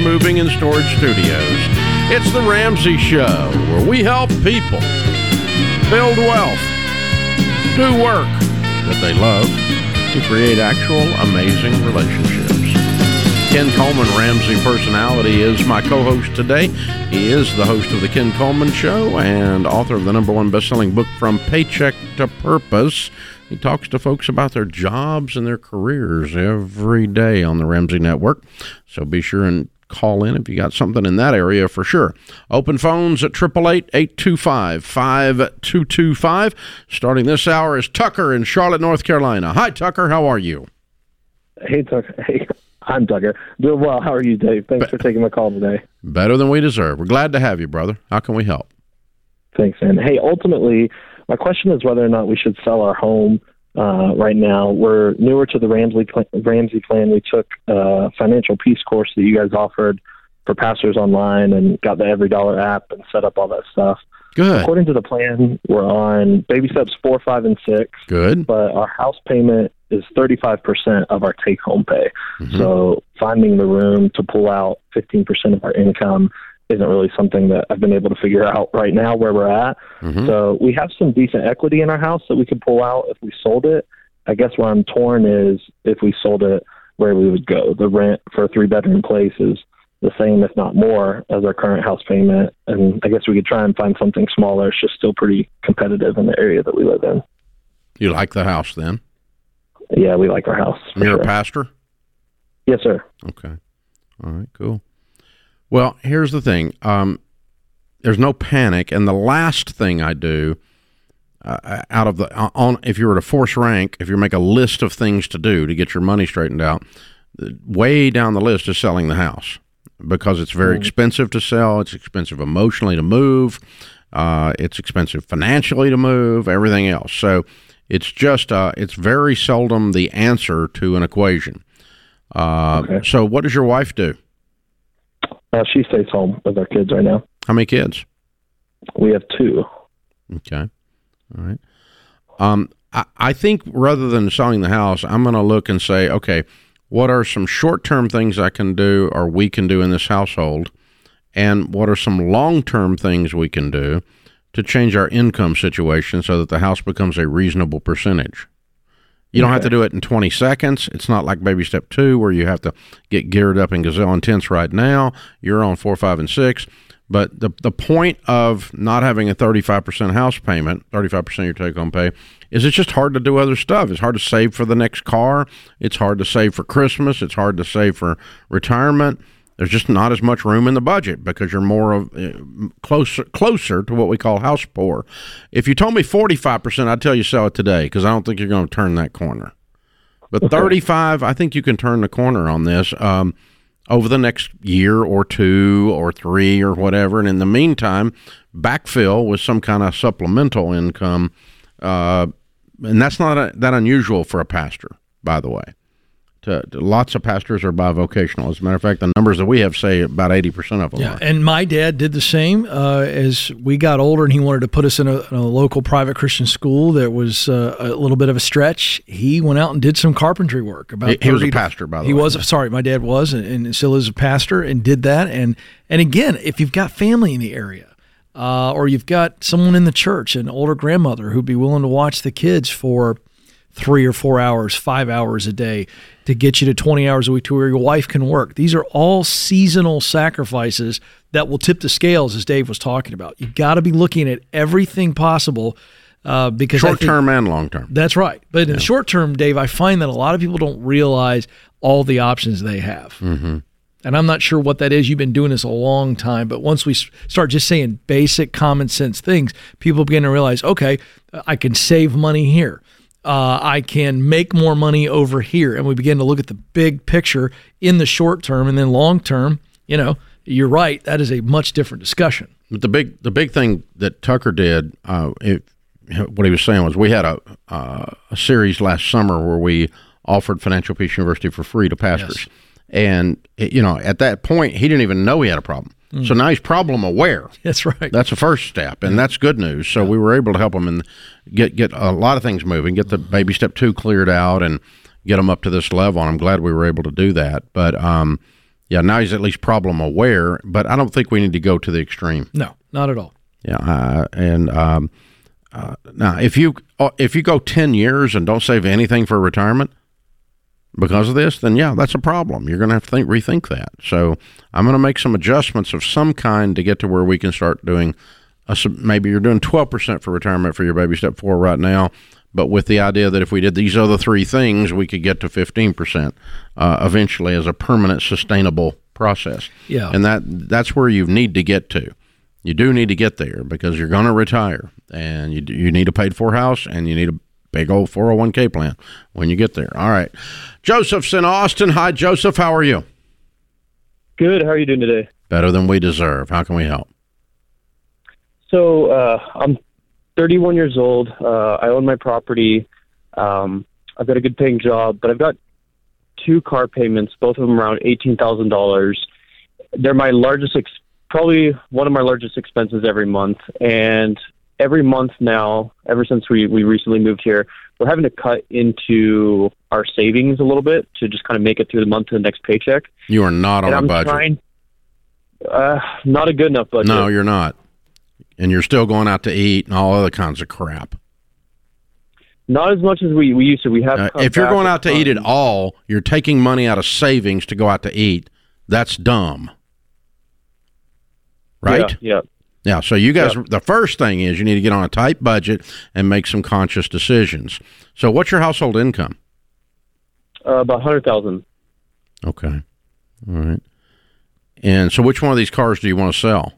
Moving and Storage Studios. It's the Ramsey Show, where we help people build wealth, do work that they love, to create actual amazing relationships. Ken Coleman, Ramsey personality, is my co host today. He is the host of The Ken Coleman Show and author of the number one best selling book, From Paycheck to Purpose. He talks to folks about their jobs and their careers every day on the Ramsey Network. So be sure and call in if you got something in that area for sure. Open phones at 888-825-5225. Starting this hour is Tucker in Charlotte, North Carolina. Hi, Tucker. How are you? Hey, Tucker. Hey, I'm Tucker. Doing well. How are you, Dave? Thanks for taking my call today. Better than we deserve. We're glad to have you, brother. How can we help? Thanks, man. Hey, ultimately, my question is whether or not we should sell our home uh, right now. We're newer to the Ramsey Ramsey plan. We took a financial peace course that you guys offered for pastors online and got the Every Dollar app and set up all that stuff. Good. According to the plan, we're on baby steps four, five, and six. Good. But our house payment is 35% of our take home pay. Mm-hmm. So finding the room to pull out 15% of our income isn't really something that I've been able to figure out right now where we're at. Mm-hmm. So we have some decent equity in our house that we could pull out if we sold it. I guess where I'm torn is if we sold it, where we would go. The rent for a three bedroom place is the same, if not more, as our current house payment. And I guess we could try and find something smaller. It's just still pretty competitive in the area that we live in. You like the house then? Yeah, we like our house. You're sure. a pastor? Yes, sir. Okay. All right, cool. Well, here's the thing. Um, there's no panic, and the last thing I do uh, out of the on if you were to force rank, if you make a list of things to do to get your money straightened out, way down the list is selling the house because it's very mm. expensive to sell. It's expensive emotionally to move. Uh, it's expensive financially to move. Everything else. So it's just uh, it's very seldom the answer to an equation. Uh, okay. So what does your wife do? Uh, she stays home with our kids right now. How many kids? We have two. Okay. All right. Um, I, I think rather than selling the house, I'm going to look and say, okay, what are some short term things I can do or we can do in this household? And what are some long term things we can do to change our income situation so that the house becomes a reasonable percentage? You don't okay. have to do it in 20 seconds. It's not like baby step two where you have to get geared up in gazelle intense right now. You're on four, five, and six. But the the point of not having a 35% house payment, 35% of your take home pay, is it's just hard to do other stuff. It's hard to save for the next car. It's hard to save for Christmas. It's hard to save for retirement. There's just not as much room in the budget because you're more of uh, closer closer to what we call house poor. If you told me 45%, I'd tell you sell it today because I don't think you're going to turn that corner. But okay. 35, I think you can turn the corner on this. Um, over the next year or two or three or whatever. And in the meantime, backfill with some kind of supplemental income. Uh, and that's not a, that unusual for a pastor, by the way to, to, lots of pastors are bivocational. As a matter of fact, the numbers that we have say about eighty percent of them. Yeah, are. and my dad did the same. Uh, as we got older, and he wanted to put us in a, in a local private Christian school that was uh, a little bit of a stretch. He went out and did some carpentry work. About he, he was a pastor, by the he way. He was. Sorry, my dad was, and, and, still is a pastor, and did that. And and again, if you've got family in the area. Uh, or you've got someone in the church, an older grandmother who'd be willing to watch the kids for three or four hours, five hours a day to get you to 20 hours a week to where your wife can work. These are all seasonal sacrifices that will tip the scales, as Dave was talking about. You got to be looking at everything possible. Uh, because short term and long term. That's right. But in yeah. the short term, Dave, I find that a lot of people don't realize all the options they have. Mm-hmm. And I'm not sure what that is. You've been doing this a long time, but once we start just saying basic common sense things, people begin to realize, okay, I can save money here uh, I can make more money over here. And we begin to look at the big picture in the short term and then long term. You know, you're right. That is a much different discussion. But the big the big thing that Tucker did, uh, it, what he was saying was we had a uh, a series last summer where we offered Financial Peace University for free to pastors, yes. and you know at that point he didn't even know he had a problem. Mm. So now he's problem aware. That's right. That's the first step, and that's good news. So yeah. we were able to help him and get get a lot of things moving, get the baby step two cleared out, and get them up to this level. And I'm glad we were able to do that. But um, yeah, now he's at least problem aware. But I don't think we need to go to the extreme. No, not at all. Yeah, uh, and um, uh, now if you uh, if you go ten years and don't save anything for retirement because of this, then yeah, that's a problem. You're going to have to think, rethink that. So I'm going to make some adjustments of some kind to get to where we can start doing. A, maybe you're doing 12% for retirement for your baby step four right now, but with the idea that if we did these other three things, we could get to 15% uh, eventually as a permanent, sustainable process. Yeah. And that that's where you need to get to. You do need to get there because you're going to retire and you, you need a paid for house and you need a big old 401k plan when you get there. All right. Joseph's in Austin. Hi, Joseph. How are you? Good. How are you doing today? Better than we deserve. How can we help? So uh, I'm 31 years old. Uh, I own my property. Um, I've got a good paying job, but I've got two car payments, both of them around $18,000. They're my largest, ex- probably one of my largest expenses every month. And every month now, ever since we, we recently moved here, we're having to cut into our savings a little bit to just kind of make it through the month to the next paycheck. You are not on and a I'm budget. Trying, uh, not a good enough budget. No, you're not. And you're still going out to eat and all other kinds of crap. Not as much as we, we used to. We have. Uh, if you're going out to eat at all, you're taking money out of savings to go out to eat. That's dumb. Right? Yeah. yeah. Yeah, so you guys, Yep. the first thing is you need to get on a tight budget and make some conscious decisions. So, what's your household income? Uh, about hundred thousand. Okay. All right. And so, which one of these cars do you want to sell?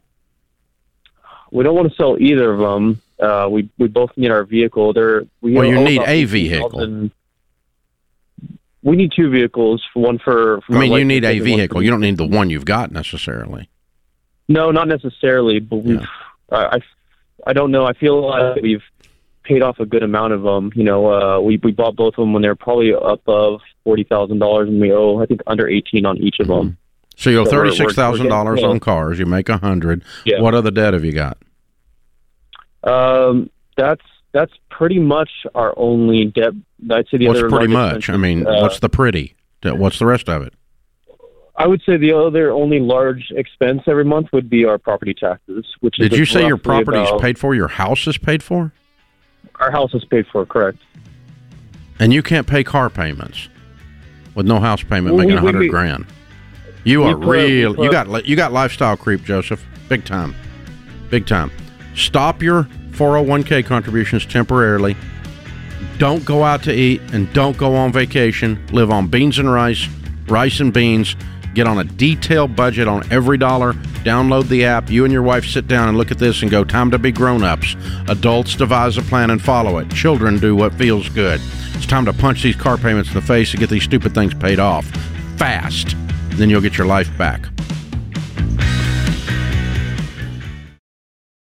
We don't want to sell either of them. Uh, we we both need our vehicle. They're we Well, you need a vehicle. We need two vehicles. One for. for I mean, you need a one for vehicle. You don't need the one you've got necessarily. No, not necessarily. But we've. I, I I don't know. I feel like we've paid off a good amount of them. You know, uh, we we bought both of them when they're probably above forty thousand dollars, and we owe I think under eighteen on each of them. So you owe So thirty six thousand dollars on cars. You make a hundred. Yeah. What other debt have you got? Um, that's that's pretty much our only debt. I'd say the What's other pretty much? I mean, uh, what's the pretty? What's the rest of it? I would say the other only large expense every month would be our property taxes, which is Did you say your property is paid for? Your house is paid for, Our house is paid for, correct? and you can't pay car payments with no house payment Well, making a hundred grand. You are put- real. you got you got lifestyle creep, Joseph. Big time, big time. Stop your 401k contributions temporarily. Don't go out to eat and don't go on vacation. Live on beans and rice, rice and beans. Get on a detailed budget on every dollar. Download the app. You and your wife sit down and look at this and go, time to be grown ups. Adults devise a plan and follow it. Children do what feels good. It's time to punch these car payments in the face and get these stupid things paid off fast. Then you'll get your life back.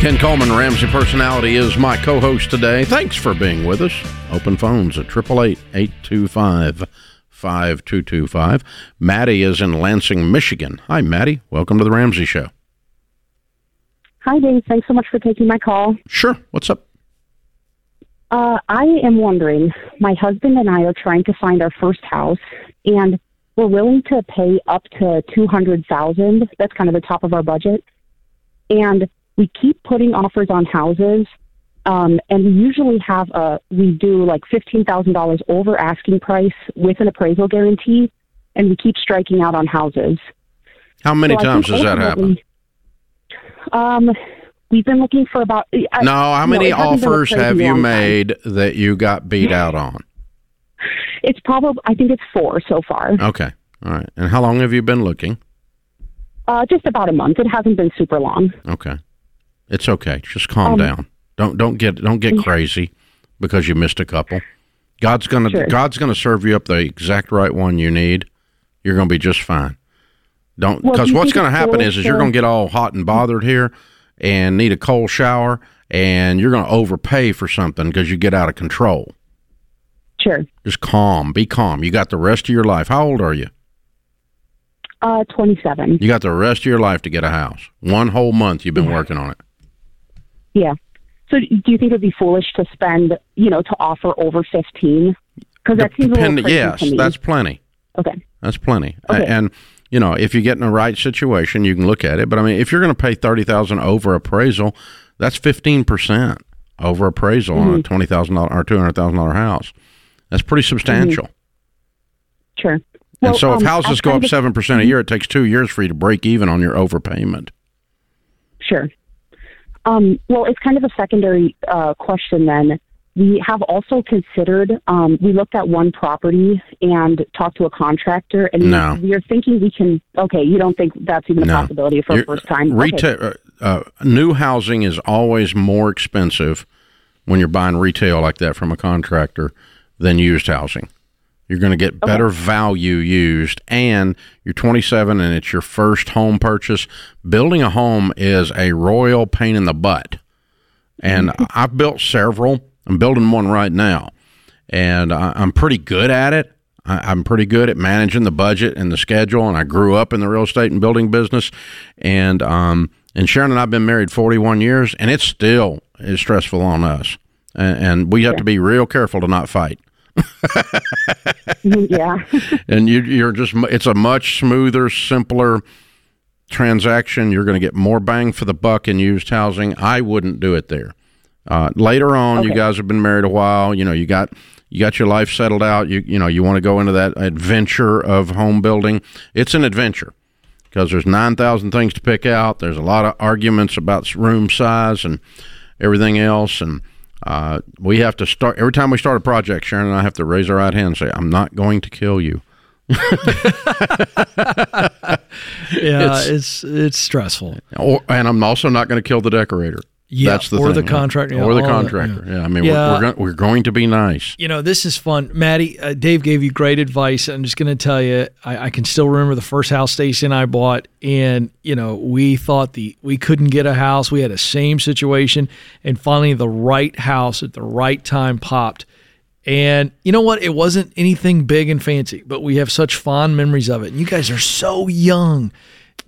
Ken Coleman, Ramsey Personality, is my co host today. Thanks for being with us. Open phones at 888 825 5225. Maddie is in Lansing, Michigan. Hi, Maddie. Welcome to the Ramsey Show. Hi, Dave. Thanks so much for taking my call. Sure. What's up? Uh, I am wondering, my husband and I are trying to find our first house, and we're willing to pay up to two hundred thousand. That's kind of the top of our budget, and we keep putting offers on houses, Um, and we usually have a we do like fifteen thousand dollars over asking price with an appraisal guarantee, and we keep striking out on houses. How many So times does that happen? Um, we've been looking for about. I- No, how many it hasn't been a offers have you long time. made that you got beat out on? It's probably. I think it's four so far. Okay. All right. And how long have you been looking? Uh, just about a month. It hasn't been super long. Okay. It's okay. Just calm Um, down. Don't don't get don't get Yeah. crazy because you missed a couple. God's gonna Sure. God's gonna serve you up the exact right one you need. You're gonna be just fine. Don't Well, do because you what's gonna happen is is you're gonna get all hot and bothered here and need a cold shower and you're gonna overpay for something because you get out of control. Sure. Just calm. Be calm. You got the rest of your life. How old are you? Uh, twenty-seven. You got the rest of your life to get a house. One whole month you've been working on it. Yeah. So, do you think it'd be foolish to spend, you know, to offer over fifteen? Because that seems a little Depend- crazy yes, that's plenty. okay. That's plenty. Okay. And you know, if you get in the right situation, you can look at it. But I mean, if you're going to pay thirty thousand over appraisal, that's fifteen percent over appraisal on Mm-hmm. a twenty thousand dollar or two hundred thousand dollar house. That's pretty substantial. Sure. And Well, so, if um, houses go up seven percent a year, it takes two years for you to break even on your overpayment. Sure. Um, well, it's kind of a secondary uh, question then. We have also considered, um, we looked at one property and talked to a contractor, and No. we are thinking we can, okay, you don't think that's even No. a possibility for You're- a first time? Retail, Okay. uh, uh, new housing is always more expensive when you're buying retail like that from a contractor than used housing. You're going to get better value used, and you're 27 and it's your first home purchase. Building a home is a royal pain in the butt, and I've built several. I'm building one right now, and I, I'm pretty good at it. I, I'm pretty good at managing the budget and the schedule, and I grew up in the real estate and building business, and um, and Sharon and I've been married 41 years, and it still is stressful on us, and, and we have to be real careful to not fight. yeah. And you, you're just it's a much smoother, simpler transaction. You're going to get more bang for the buck in used housing. I wouldn't do it there. Uh, later on, you guys have been married a while. You know, you got you got your life settled out. You you know, you want to go into that adventure of home building. It's an adventure because there's nine thousand things to pick out. There's a lot of arguments about room size and everything else, and uh, we have to start every time we start a project. Sharon and I have to raise our right hand and say, "I'm not going to kill you." Yeah, it's it's, stressful. Or, and I'm also not going to kill the decorator. Yeah, That's the or thing. the contractor, yeah, or the that, contractor. Yeah, I mean, Yeah. We're, we're, going, we're going to be nice. You know, this is fun. Maddie, uh, Dave gave you great advice. I'm just going to tell you, I, I can still remember the first house Stacy and I bought, and you know, we thought the we couldn't get a house. We had a same situation, and finally, the right house at the right time popped. And you know what? It wasn't anything big and fancy, but we have such fond memories of it. And you guys are so young.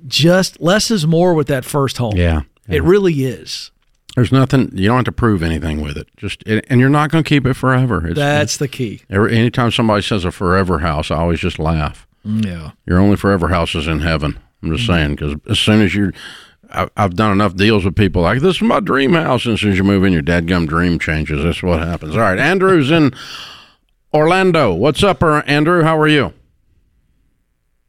Just less is more with that first home. Yeah. It really is. There's nothing. You don't have to prove anything with it. Just and you're not going to keep it forever. It's, That's the key. every, anytime somebody says a forever house, I always just laugh. Yeah. Your only forever house is in heaven. I'm Mm-hmm. just saying because as soon as you, I, I've done enough deals with people like this is my dream house, and as soon as you move in, your dadgum dream changes. That's what happens. All right, Andrew's in Orlando. What's up, Andrew? How are you?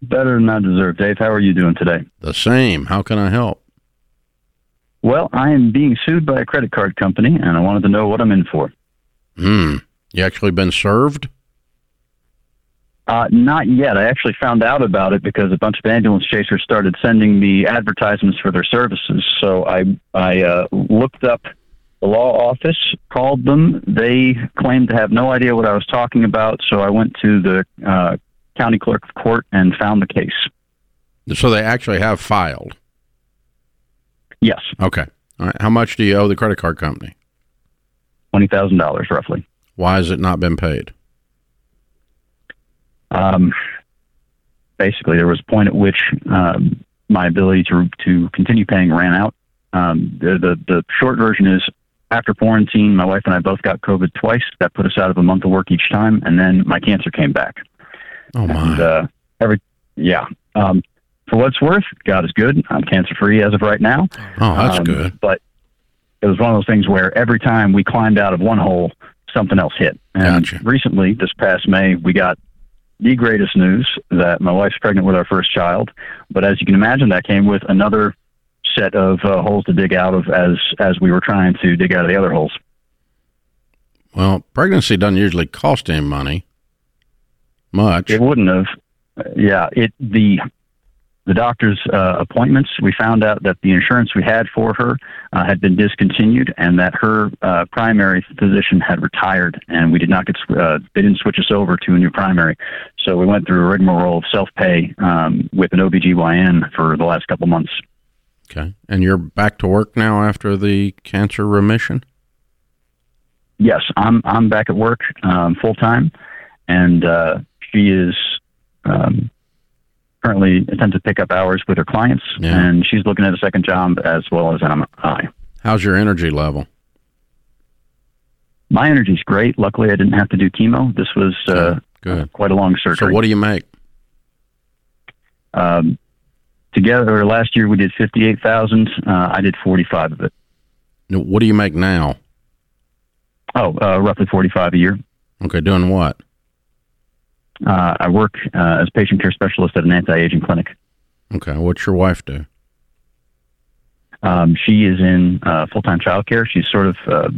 Better than I deserve. Dave, how are you doing today? The same. How can I help? Well, I am being sued by a credit card company, and I wanted to know what I'm in for. Hmm. You actually been served? Uh, not yet. I actually found out about it because a bunch of ambulance chasers started sending me advertisements for their services. So I I uh, looked up the law office, called them. They claimed to have no idea what I was talking about. So I went to the uh, county clerk of court and found the case. So they actually have filed. Yes, Okay. All right. How much do you owe the credit card company? twenty thousand dollars roughly. Why has it not been paid? Um, basically, there was a point at which um, my ability to to continue paying ran out. Um, the, the the short version is after quarantine, my wife and I both got COVID twice. That put us out of a month of work each time, and then my cancer came back. Oh my. And uh, every yeah. Um, for what's worth, God is good. I'm cancer free as of right now. oh, that's Um, good. But it was one of those things where every time we climbed out of one hole, something else hit. And Gotcha. recently, this past May, we got the greatest news that my wife's pregnant with our first child. But as you can imagine, that came with another set of uh, holes to dig out of as as we were trying to dig out of the other holes. Well, pregnancy doesn't usually cost any money. Much. It wouldn't have. Yeah, it the the doctor's uh, appointments. We found out that the insurance we had for her uh, had been discontinued, and that her uh, primary physician had retired, and we did not get uh, they didn't switch us over to a new primary, so we went through a rigmarole of self pay um, with an OBGYN for the last couple months. Okay. And you're back to work now after the cancer remission? Yes, I'm I'm back at work um, full time, and uh, she is um, currently attempting to pick up hours with her clients, Yeah. and she's looking at a second job as well as I. How's your energy level? My energy's great. Luckily, I didn't have to do chemo. This was uh, quite a long surgery. So what do you make? um, together, last year we did fifty-eight thousand. Uh, I did forty-five of it. No, What do you make now? Oh, uh, roughly forty-five a year. Okay, doing what? Uh, I work uh, as patient care specialist at an anti-aging clinic. Okay, what's your wife do? Um, she is in uh, full-time childcare. She's sort of uh,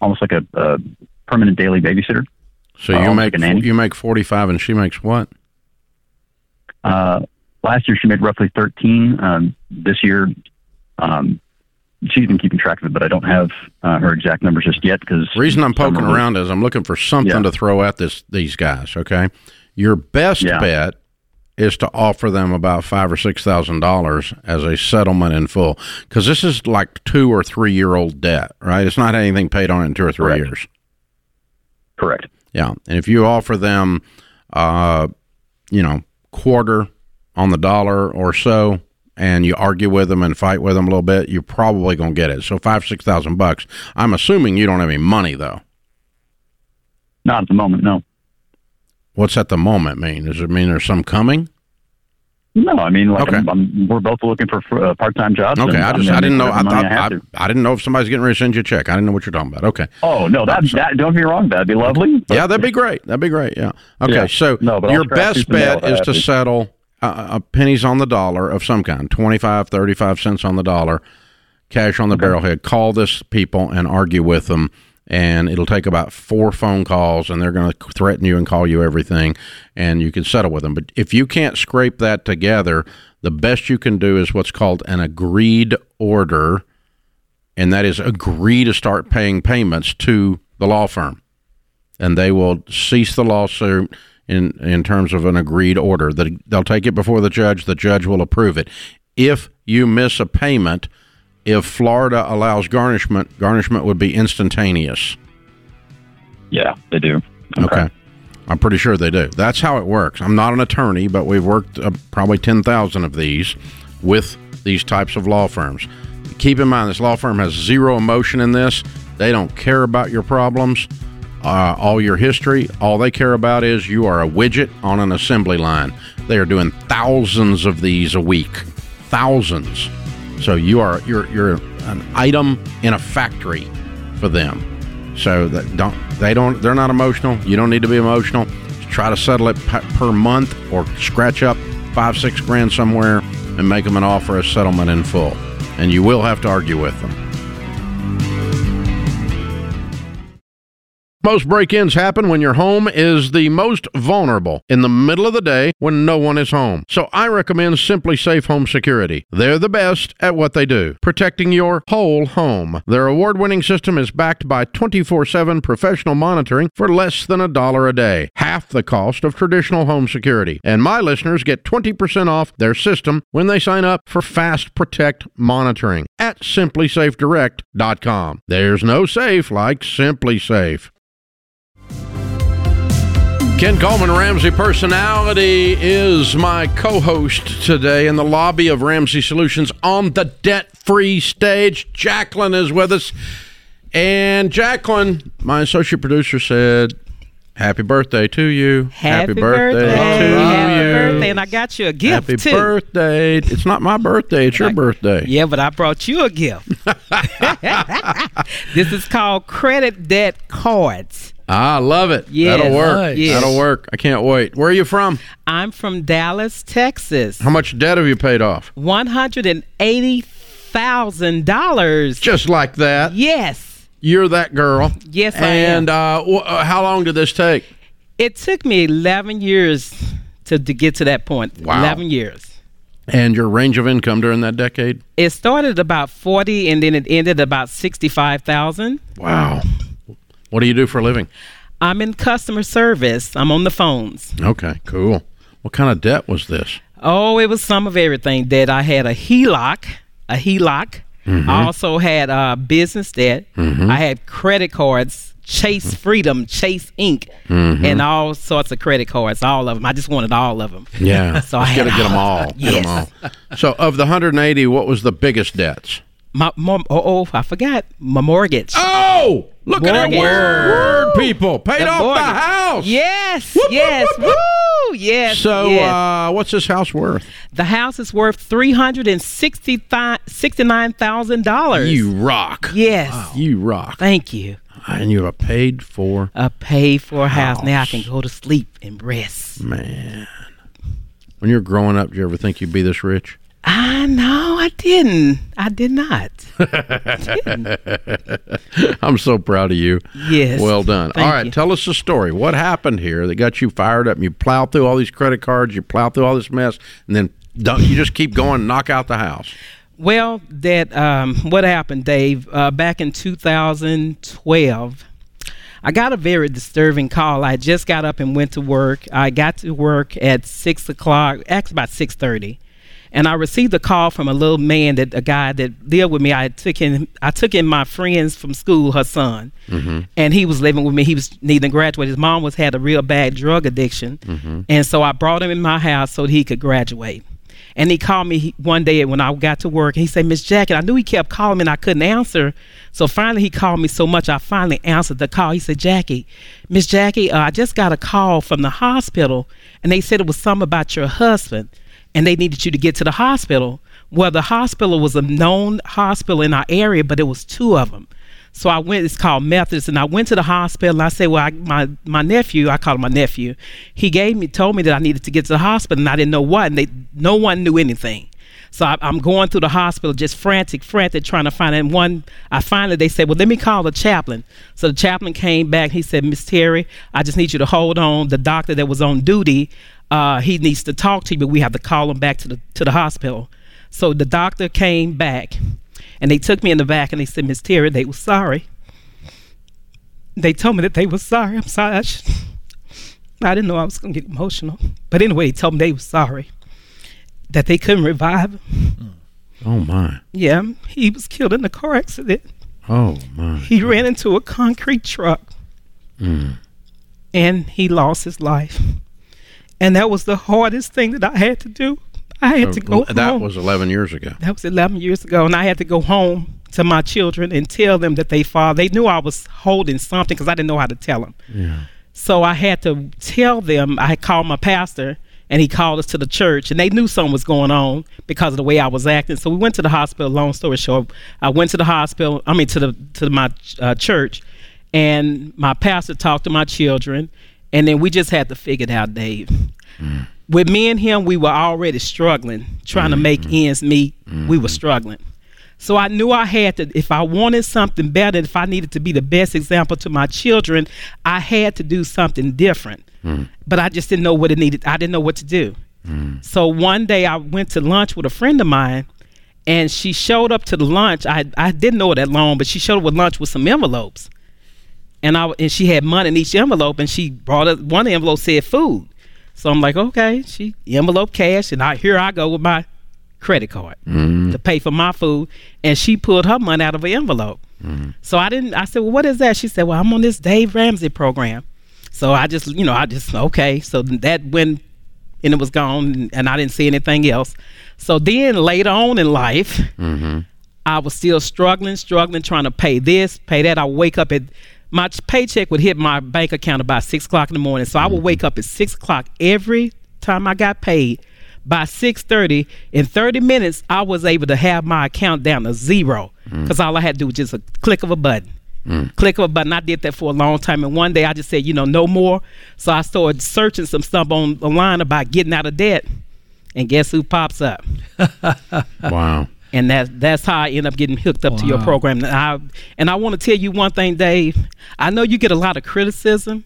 almost like a, a permanent daily babysitter. So Uh, you almost make like you make forty five, and she makes what? Uh, last year she made roughly 13. Um, this year, um, she's been keeping track of it, but I don't have uh, her exact numbers just yet because reason I'm poking around is I'm looking for something Yeah. to throw at this these guys. Okay, your best Yeah. bet is to offer them about five or six thousand dollars as a settlement in full, because this is like two or three year old debt, right? It's not anything paid on in two or three Correct. years. Correct. Yeah, and if you offer them, uh, you know, quarter on the dollar or so, and you argue with them and fight with them a little bit, you're probably going to get it. So five six thousand bucks. I'm assuming you don't have any money though. Not at the moment, no. What's at the moment mean? Does it mean there's some coming? No, I mean, like Okay. I'm, I'm, we're both looking for uh, part-time jobs. Okay, I just, I didn't know. I thought I I. I didn't know if somebody's getting ready to send you a check. I didn't know what you're talking about. Okay. Oh no, that, that don't get me wrong, that'd be lovely. yeah, that'd be great. That'd be great. Yeah. Okay. Yeah. So No, your best these and mail bet is to settle uh, pennies on the dollar of some kind 25, 35 cents on the dollar, cash on the barrelhead. Call this people and argue with them. And it'll take about four phone calls, and they're going to threaten you and call you everything, and you can settle with them. But if you can't scrape that together, the best you can do is what's called an agreed order, and that is agree to start paying payments to the law firm and they will cease the lawsuit in in terms of an agreed order. That they'll take it before the judge. The judge will approve it. If you miss a payment, if Florida allows garnishment, garnishment would be instantaneous. yeah, they do. Okay. I'm pretty sure they do. That's how it works. I'm not an attorney, but we've worked uh, probably 10,000 of these with these types of law firms. Keep in mind, this law firm has zero emotion in this. They don't care about your problems, uh, all your history. All they care about is you are a widget on an assembly line. They are doing thousands of these a week, thousands. So you are you're you're an item in a factory for them. So that don't they don't they're not emotional. You don't need to be emotional. Just try to settle it per month or scratch up five six grand somewhere and make them an offer of settlement in full. And you will have to argue with them. Most break ins happen when your home is the most vulnerable in the middle of the day when no one is home. So I recommend SimpliSafe Home Security. They're the best at what they do, protecting your whole home. Their award winning system is backed by 24 7 professional monitoring for less than a dollar a day, half the cost of traditional home security. And my listeners get 20% off their system when they sign up for Fast Protect monitoring at simplysafedirect.com. There's no safe like SimpliSafe. Ken Coleman, Ramsey Personality, is my co host today in the lobby of Ramsey Solutions on the debt free stage. Jacqueline is with us. And Jacqueline, my associate producer, said, Happy birthday to you. Happy, birthday. to Happy you. birthday. And I got you a gift, too. Happy too. birthday. It's not my birthday, it's your I- birthday. Yeah, but I brought you a gift. this is called credit debt cards. I love it. Yes. That'll work. Nice. Yes. That'll work. I can't wait. Where are you from? I'm from Dallas, Texas. How much debt have you paid off? One hundred and eighty thousand dollars. Just like that. Yes. You're that girl. Yes, I and am. uh, wh- uh, how long did this take? It took me eleven years to, to get to that point. Wow. Eleven years. And your range of income during that decade? It started about forty and then it ended about sixty five thousand. Wow. What do you do for a living? I'm in customer service. I'm on the phones. Okay, cool. What kind of debt was this? Oh, it was some of everything. That I had a HELOC, a HELOC. Mm-hmm. I also had uh, business debt. Mm-hmm. I had credit cards, Chase mm-hmm. Freedom, Chase Ink, and all sorts of credit cards. All of them. I just wanted all of them. Yeah. So I had gotta get them all- all. Get 'em Yes. all. So of the 180, what was the biggest debts? My, mom, oh, oh, I forgot my mortgage. Oh, look at that Mortgage. word, people. Paid The off the house. Yes, Whoop, yes, whoop, whoop. woo, yes. So yes. uh, what's this house worth? the house is worth three hundred and sixty-nine thousand dollars. You rock. Yes. You rock. Thank you. And you have paid for A paid for house. Now I can go to sleep and rest. man. When you're growing up, do you ever think you'd be this rich? I know I didn't. I did not. Didn't. I'm so proud of you. Yes. Well done. Thank all right, you. tell us the story. What happened here that got you fired up? You plow through all these credit cards, you plow through all this mess, and then don't, you just keep going knock out the house. Well, that um, what happened, Dave? Uh, back in 2012, I got a very disturbing call. I just got up and went to work. I got to work at six o'clock, actually about six thirty, and I received a call from a little man that a guy that lived with me. I took in I took in my friends from school, her son, and he was living with me. He was needing to graduate. His mom was had a real bad drug addiction, and so I brought him in my house so he could graduate. And he called me one day when I got to work. And he said, Miss Jackie, I knew he kept calling me and I couldn't answer. So finally, he called me so much, I finally answered the call. He said, Jackie, Miss Jackie, uh, I just got a call from the hospital and they said it was something about your husband and they needed you to get to the hospital. Well, the hospital was a known hospital in our area, but it was two of them. So I went. It's called Methodist, and I went to the hospital. And I said, "Well, I, my my nephew, I call him my nephew. He gave me, told me that I needed to get to the hospital, and I didn't know what. And they, no one knew anything. So I, I'm going through the hospital, just frantic, frantic, trying to find. And one, I finally they said, "Well, let me call the chaplain." So the chaplain came back. He said, "Miss Terry, I just need you to hold on. The doctor that was on duty, uh, he needs to talk to you, but we have to call him back to the to the hospital." So the doctor came back, and they took me in the back, and they said, "Miss Terry, they were sorry." They told me that they were sorry. I'm sorry. I, sh- I didn't know I was gonna get emotional, but anyway, they told me they were sorry that they couldn't revive him. Oh my. Yeah, he was killed in a car accident. Oh my. He ran into a concrete truck and he lost his life. And that was the hardest thing that I had to do. I had to go that home. was 11 years ago. that was 11 years ago, and I had to go home to my children and tell them that they father. They knew I was holding something because I didn't know how to tell them. Yeah. So I had to tell them. I called my pastor, and he called us to the church, and they knew something was going on because of the way I was acting. So we went to the hospital. Long story short, I went to the hospital. I mean, to the to my uh, church, and my pastor talked to my children, and then we just had to figure it out, Dave. Mm. With me and him, we were already struggling, trying to make mm-hmm. ends meet. We were mm-hmm. struggling. So I knew I had to, if I wanted something better, if I needed to be the best example to my children, I had to do something different. Mm. But I just didn't know what it needed. I didn't know what to do. Mm. So one day I went to lunch with a friend of mine, and she showed up to the lunch. I I didn't know it that long, but she showed up with lunch with some envelopes, and I and she had money in each envelope, and she brought up one envelope said food. So I'm like, okay, she envelope cash, and I here I go with my credit card mm-hmm. to pay for my food, and she pulled her money out of her envelope. Mm-hmm. So I didn't. I said, well, what is that? She said, well, I'm on this Dave Ramsey program. So I just, you know, I just okay. So that went, and it was gone, and I didn't see anything else. So then later on in life, mm-hmm. I was still struggling, struggling, trying to pay this, pay that. I wake up at my paycheck would hit my bank account about six o'clock in the morning. So I would mm-hmm. wake up at six o'clock every time I got paid. By six thirty, in thirty minutes, I was able to have my account down to zero mm. because all I had to do was just a click of a button. Mm. Click of a button. I did that for a long time, and one day I just said, you know, no more. So I started searching some stuff on online about getting out of debt, and guess who pops up? Wow. And that that's how I end up getting hooked up to your program. And I and I want to tell you one thing, Dave. I know you get a lot of criticism.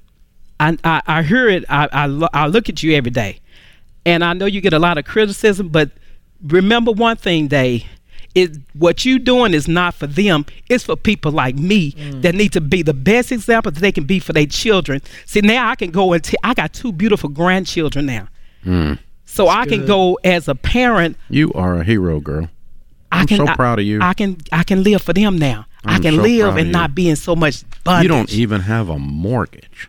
I I, I hear it. I, I lo- I look at you every day, and I know you get a lot of criticism. But remember one thing, Dave. It, what you doing is not for them. It's for people like me mm. that need to be the best example that they can be for their children. See, now I can go and t- I got two beautiful grandchildren now. Mm. So I can go as a parent You are a hero, girl. I I'm can, so I- proud of you. I can I can live for them now. i I'm can so live proud and not be in so much bondage. You don't even have a mortgage.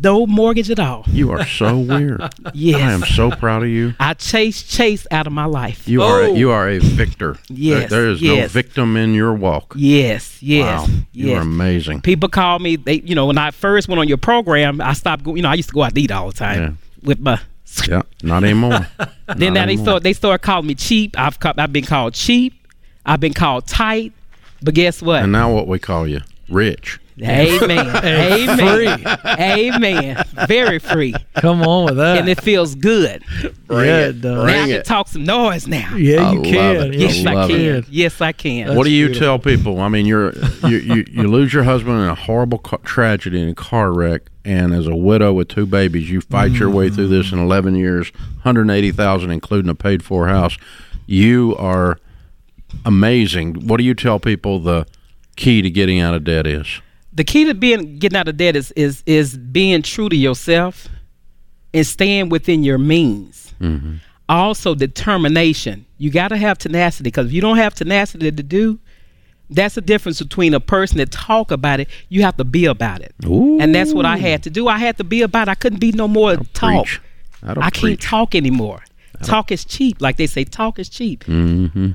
no mortgage at all. You are so weird. Yes. I am so proud of you. I chase chase out of my life. You are a, Oh. you are a victor. Yes, There- there is no victim in your walk. Yes, yes, wow. You are amazing. People call me. They, you know, when I first went on your program, I stopped. Go, you know, I used to go out to eat all the time Yeah. with my. Yeah, not anymore. Then Not now they start. They start calling me cheap. I've I've been called cheap. I've been called tight. But guess what? And now what we call you, rich. Amen. Amen. Amen. Very free, Come on with that. and it feels good. Bring yeah, it. it does. now I can it. talk some noise now. Yeah, I you love can. it. Yes, I I, can. it. Yes, I can. what do you beautiful. tell people? I mean, you're you, you you lose your husband in a horrible ca- tragedy in a car wreck, and as a widow with two babies, you fight your way through this in 11 years, 180,000, including a paid for house. You are amazing. What do you tell people the key to getting out of debt is? The key to being getting out of debt is is is being true to yourself and staying within your means. Also, determination. You got to have tenacity because if you don't have tenacity to do, that's the difference between a person that talk about it. You have to be about it, and that's what I had to do. I had to be about. it. I couldn't be no more talk. Preach. That'll I can't talk anymore. Talk is cheap, like they say. Talk is cheap. Mm-hmm.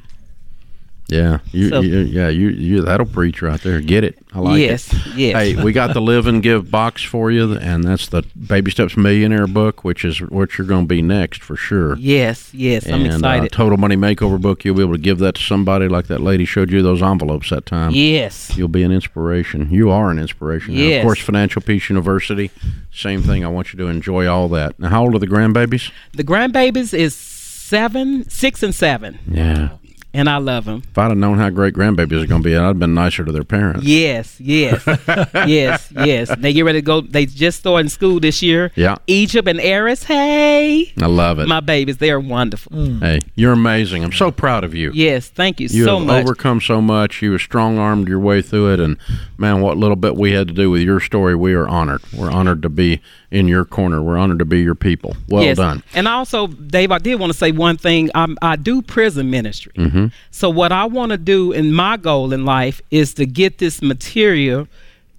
Yeah, you, So- you, yeah, you, you, that'll preach right there. Get it? I like yes, it. yes. Hey, we got the Live and Give box for you, and that's the Baby Steps Millionaire book, which is what you're going to be next for sure. yes, yes. I'm and uh, excited. Total Money Makeover book, you'll be able to give that to somebody like that lady showed you those envelopes that time. yes. You'll be an inspiration. You are an inspiration. Now, of course, Financial Peace University, same thing. I want you to enjoy all that. Now, how old are the grandbabies? The grandbabies is seven, six, and seven, Yeah. And I love them. If I'd have known how great grandbabies are going to be, I'd have been nicer to their parents. Yes, yes, yes, yes. They get ready to go. They just started school this year. Yeah. Egypt and Eris. Hey, I love it. my babies, they are wonderful. Hey, you're amazing. I'm so proud of you. Yes, thank you, You so have much. overcome so much. You have strong armed your way through it, and man, what little bit we had to do with your story, we are honored. We're honored to be in your corner. We're honored to be your people. Well yes. done. And also, Dave, I did want to say one thing. I'm, I do prison ministry. Mm-hmm. So what I want to do, and my goal in life, is to get this material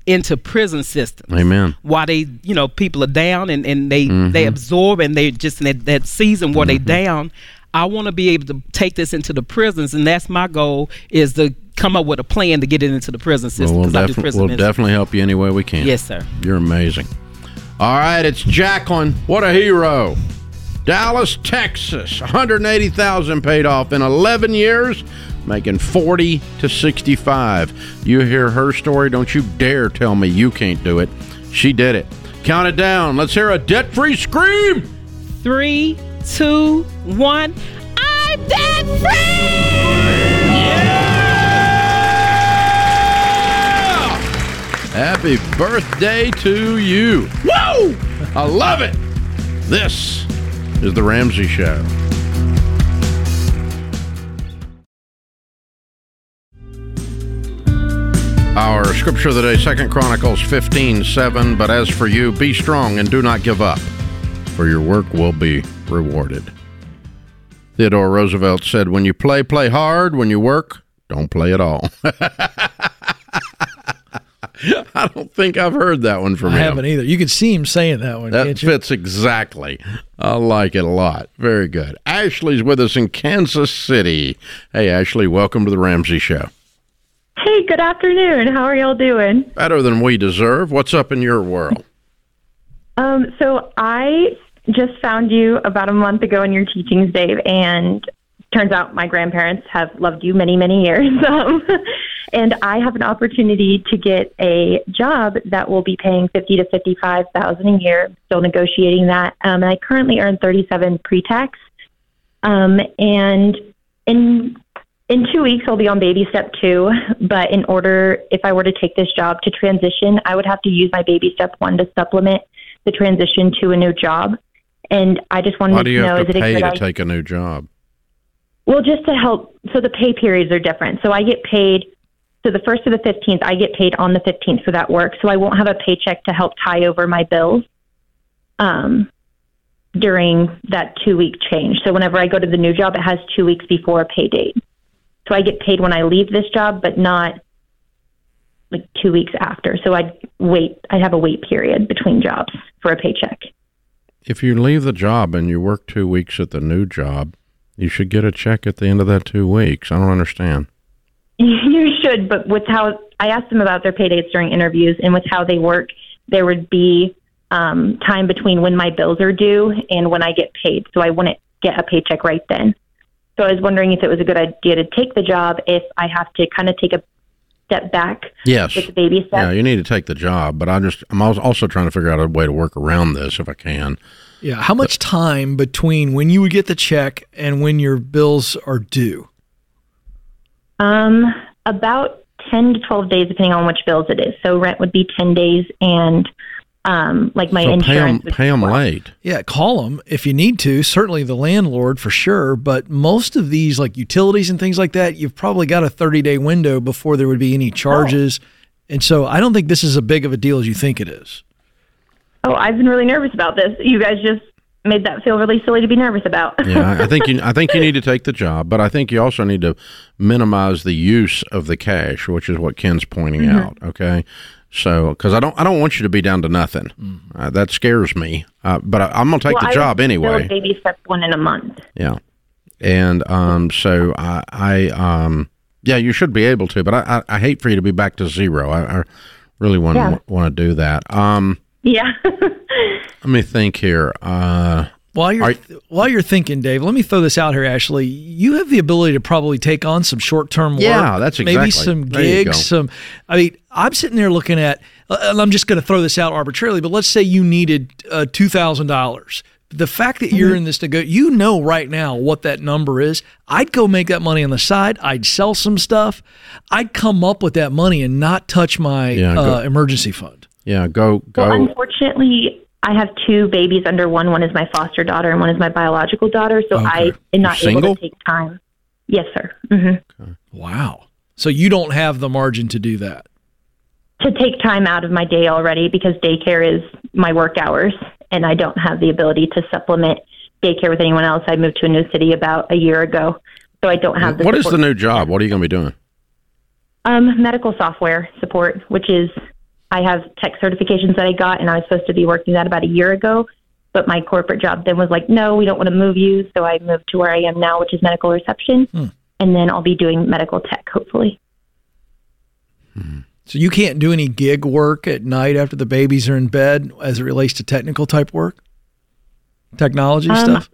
into prison systems. Amen. While they, you know, people are down and, and they Mm-hmm. they absorb and they just in that, that season where they down. I want to be able to take this into the prisons, and that's my goal is to come up with a plan to get it into the prison system Well, because we'll, I do defi- prison we'll definitely help you any way we can. Yes, sir. You're amazing. All right, it's Jacqueline. What a hero. Dallas, Texas. 180,000 paid off in 11 years, making 40 to 65. You hear her story, don't you dare tell me you can't do it. She did it. Count it down. Let's hear a debt-free scream. Three, two, one. I'm debt free! Yeah! Happy birthday to you. Whoa! I love it. This is The Ramsey Show. Our scripture of the day, Second Chronicles 15, 7. But as for you, be strong and do not give up, for your work will be rewarded. Theodore Roosevelt said, When you play, play hard. When you work, don't play at all. I don't think I've heard that one from I him. haven't either. You can see him saying that one, That can't you? fits exactly. I like it a lot. Very good. Ashley's with us in Kansas City. Hey, Ashley, welcome to the Ramsey Show. Hey, good afternoon. How are y'all doing? Better than we deserve. What's up in your world? Um, so I just found you about a month ago in your teachings, Dave, and turns out my grandparents have loved you many, many years. Um, and I have an opportunity to get a job that will be paying fifty to fifty-five thousand a year. Still negotiating that. Um, and I currently earn thirty-seven pre-tax. Um, and in in two weeks, I'll be on baby step two. But in order, if I were to take this job to transition, I would have to use my baby step one to supplement the transition to a new job. And I just wanted Why do you to know have is to pay to idea? take a new job? Well, just to help. So the pay periods are different. So I get paid. So the first to the fifteenth, I get paid on the fifteenth for that work. So I won't have a paycheck to help tie over my bills. Um, during that two week change. So whenever I go to the new job, it has two weeks before a pay date. So I get paid when I leave this job, but not like two weeks after. So I'd wait. I'd have a wait period between jobs for a paycheck. If you leave the job and you work two weeks at the new job, you should get a check at the end of that two weeks. I don't understand. You should, but with how I asked them about their pay dates during interviews, and with how they work, there would be um, time between when my bills are due and when I get paid, so I wouldn't get a paycheck right then. So I was wondering if it was a good idea to take the job if I have to kind of take a step back Yes. with the baby step. Yeah, you need to take the job, but I just I'm also trying to figure out a way to work around this if I can. Yeah. How much time between when you would get the check and when your bills are due? Um, about ten to twelve days, depending on which bills it is. So rent would be ten days, and um, like my so pay them insurance. would pay be 'em 12. late. Yeah, call them if you need to. Certainly the landlord for sure. But most of these, like utilities and things like that, you've probably got a 30 day window before there would be any charges. And so I don't think this is as big of a deal as you think it is. Oh, I've been really nervous about this. You guys just made that feel really silly to be nervous about. Yeah, I- I think you I think you need to take the job, but I think you also need to minimize the use of the cash, which is what Ken's pointing Mm-hmm. out. Okay, so because I don't I don't want you to be down to nothing. Uh, that scares me. Uh, but I, I'm gonna take Well, the I job would anyway. build baby step one in a month. Yeah, and um, so I, I um, yeah, you should be able to, but I, I, I hate for you to be back to zero. I, I really want Yeah. to want to do that. Um, Yeah. let me think here. Uh, While you're Are- while you're thinking, Dave, let me throw this out here. Ashley, you have the ability to probably take on some short term work. Yeah, that's exactly. maybe some There you go. gigs. Some. I mean, I'm sitting there looking at. uh, And I'm just going to throw this out arbitrarily, but let's say you needed uh, two thousand dollars. The fact that Mm-hmm. you're in this nego, you know right now what that number is. I'd go make that money on the side. I'd sell some stuff. I'd come up with that money and not touch my Yeah, uh, emergency fund. Yeah, go go. Well, unfortunately, I have two babies under one. One is my foster daughter, and one is my biological daughter. So Okay. I am not You're able single? to take time. Yes, sir. hmm Wow. So you don't have the margin to do that. To take time out of my day already because daycare is my work hours, and I don't have the ability to supplement daycare with anyone else. I moved to a new city about a year ago, so I don't have the. what is the new job? What are you going to be doing? Um, medical software support, which is I have tech certifications that I got, and I was supposed to be working that about a year ago. But my corporate job then was like, no, we don't want to move you. So I moved to where I am now, which is medical reception. And then I'll be doing medical tech, hopefully. So you can't do any gig work at night after the babies are in bed as it relates to technical type work? Technology Um, stuff?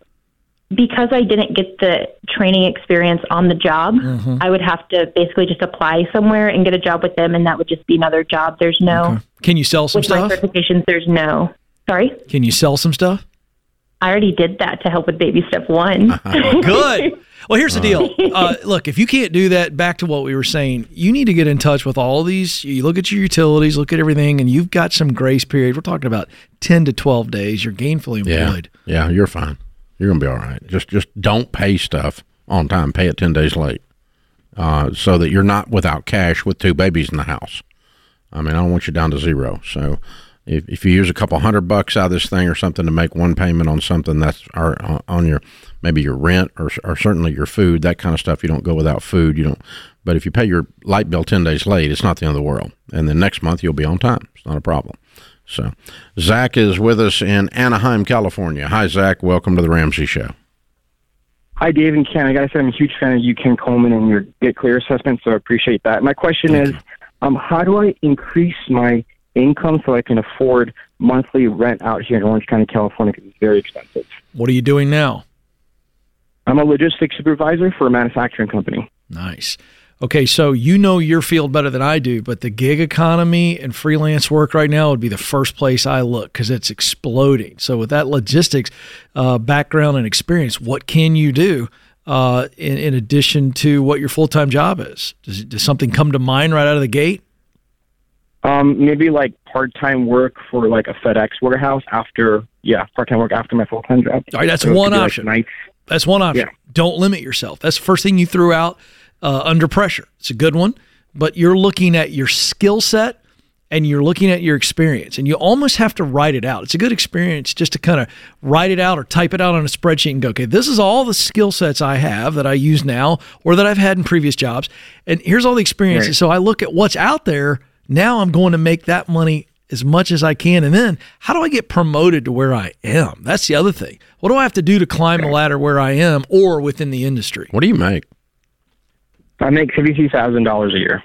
Because I didn't get the training experience on the job, I would have to basically just apply somewhere and get a job with them, and that would just be another job. There's no, Okay. Can you sell some with my stuff? certifications, there's no. Sorry? Can you sell some stuff? I already did that to help with baby step one. Good. Well, here's the deal. Uh, look, if you can't do that, back to what we were saying, you need to get in touch with all these. You look at your utilities, look at everything, and you've got some grace period. We're talking about 10 to 12 days. You're gainfully employed. Yeah, employed. yeah, you're fine. You're gonna be all right. Just just don't pay stuff on time. Pay it ten days late, uh, so that you're not without cash with two babies in the house. I mean, I don't want you down to zero. So if, if you use a couple hundred bucks out of this thing or something to make one payment on something that's or uh, on your maybe your rent or or certainly your food, that kind of stuff, you don't go without food. You don't. But if you pay your light bill ten days late, it's not the end of the world. And then next month you'll be on time. It's not a problem. So, Zach is with us in Anaheim, California. Hi, Zach. Welcome to the Ramsey Show. Hi, Dave and Ken. I got to say, I'm a huge fan of you, Ken Coleman, and your Get Clear assessment, so I appreciate that. My question Thank is um, how do I increase my income so I can afford monthly rent out here in Orange County, California, because it's very expensive? What are you doing now? I'm a logistics supervisor for a manufacturing company. Nice. Okay, so you know your field better than I do, but the gig economy and freelance work right now would be the first place I look because it's exploding. So, with that logistics uh, background and experience, what can you do uh, in, in addition to what your full time job is? Does, does something come to mind right out of the gate? Um, maybe like part time work for like a FedEx warehouse after, yeah, part time work after my full time job. All right, that's So one like, option. nights. That's one option. Yeah. Don't limit yourself. That's the first thing you threw out uh, under pressure. It's a good one, but you're looking at your skill set and you're looking at your experience, and you almost have to write it out. It's a good experience just to kind of write it out or type it out on a spreadsheet and go, okay, this is all the skill sets I have that I use now or that I've had in previous jobs, and here's all the experiences. Right. So I look at what's out there. Now I'm going to make that money as much as I can. And then how do I get promoted to where I am? That's the other thing. What do I have to do to climb the ladder where I am or within the industry? What do you make? I make $52,000 a year.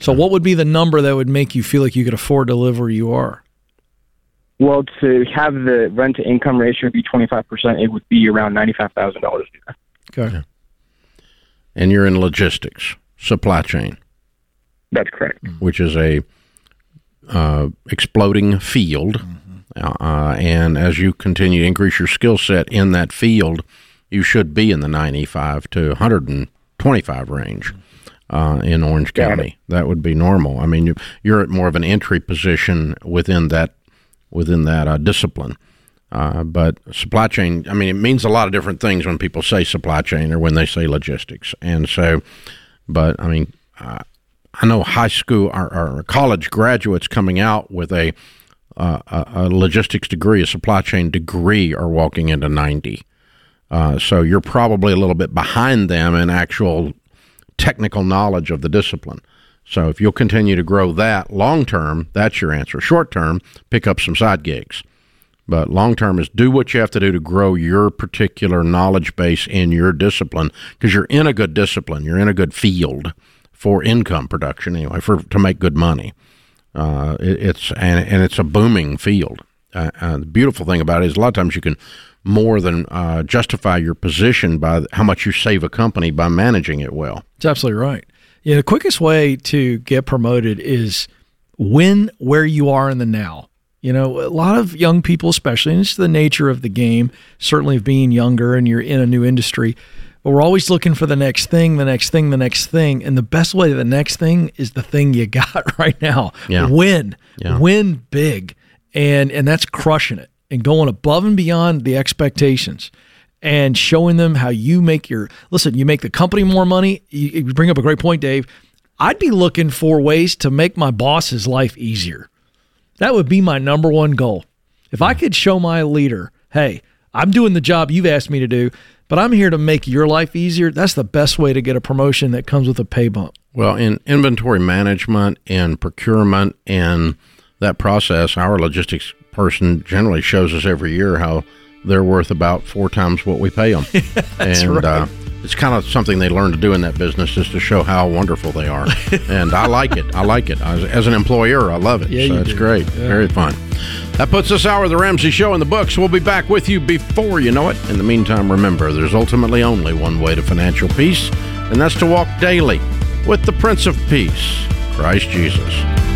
So, what would be the number that would make you feel like you could afford to live where you are? Well, to have the rent to income ratio be 25%, it would be around $95,000 a year. Okay. And you're in logistics, supply chain, That's correct. which is a uh, exploding field. Uh, and as you continue to increase your skill set in that field, you should be in the 95 to 125 range uh, in Orange County. That would be normal. I mean, you, you're at more of an entry position within that within that uh, discipline. Uh, but supply chain, I mean, it means a lot of different things when people say supply chain or when they say logistics. And so, but I mean, uh, I know high school or, or college graduates coming out with a, uh, a, a logistics degree, a supply chain degree, are walking into 90. Uh, so you're probably a little bit behind them in actual technical knowledge of the discipline. So if you'll continue to grow that long term, that's your answer. Short term, pick up some side gigs. But long term is do what you have to do to grow your particular knowledge base in your discipline because you're in a good discipline, you're in a good field for income production anyway, for to make good money. Uh, it, it's and and it's a booming field. Uh, uh, the beautiful thing about it is a lot of times you can more than uh, justify your position by how much you save a company by managing it well. That's absolutely right. Yeah, the quickest way to get promoted is win where you are in the now. You know, a lot of young people, especially, and it's the nature of the game, certainly of being younger and you're in a new industry, but we're always looking for the next thing, the next thing, the next thing. And the best way to the next thing is the thing you got right now. Yeah. Win. Yeah. Win big. And and that's crushing it and going above and beyond the expectations and showing them how you make your listen, you make the company more money. You, you bring up a great point, Dave. I'd be looking for ways to make my boss's life easier. That would be my number one goal. If I could show my leader, hey, I'm doing the job you've asked me to do, but I'm here to make your life easier, that's the best way to get a promotion that comes with a pay bump. Well, in inventory management and procurement and that process, our logistics person generally shows us every year how they're worth about four times what we pay them. and right. uh, it's kind of something they learn to do in that business is to show how wonderful they are. and I like it. I like it. As, as an employer, I love it. Yeah, so it's do. great. Very fun. That puts this hour of the Ramsey Show in the books. We'll be back with you before you know it. In the meantime, remember there's ultimately only one way to financial peace, and that's to walk daily with the Prince of Peace, Christ Jesus.